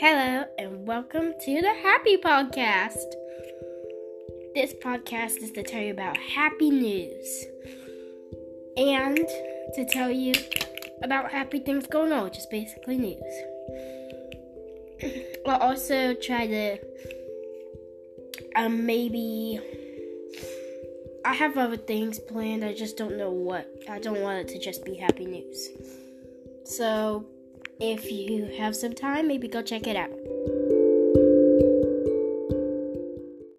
Hello, and welcome to the Happy Podcast. This podcast is to tell you about happy news and to tell you about happy things going on, is basically news. I'll also try to um, maybe I have other things planned. I just don't know what. I don't want it to just be happy news. So, if you have some time, maybe go check it out.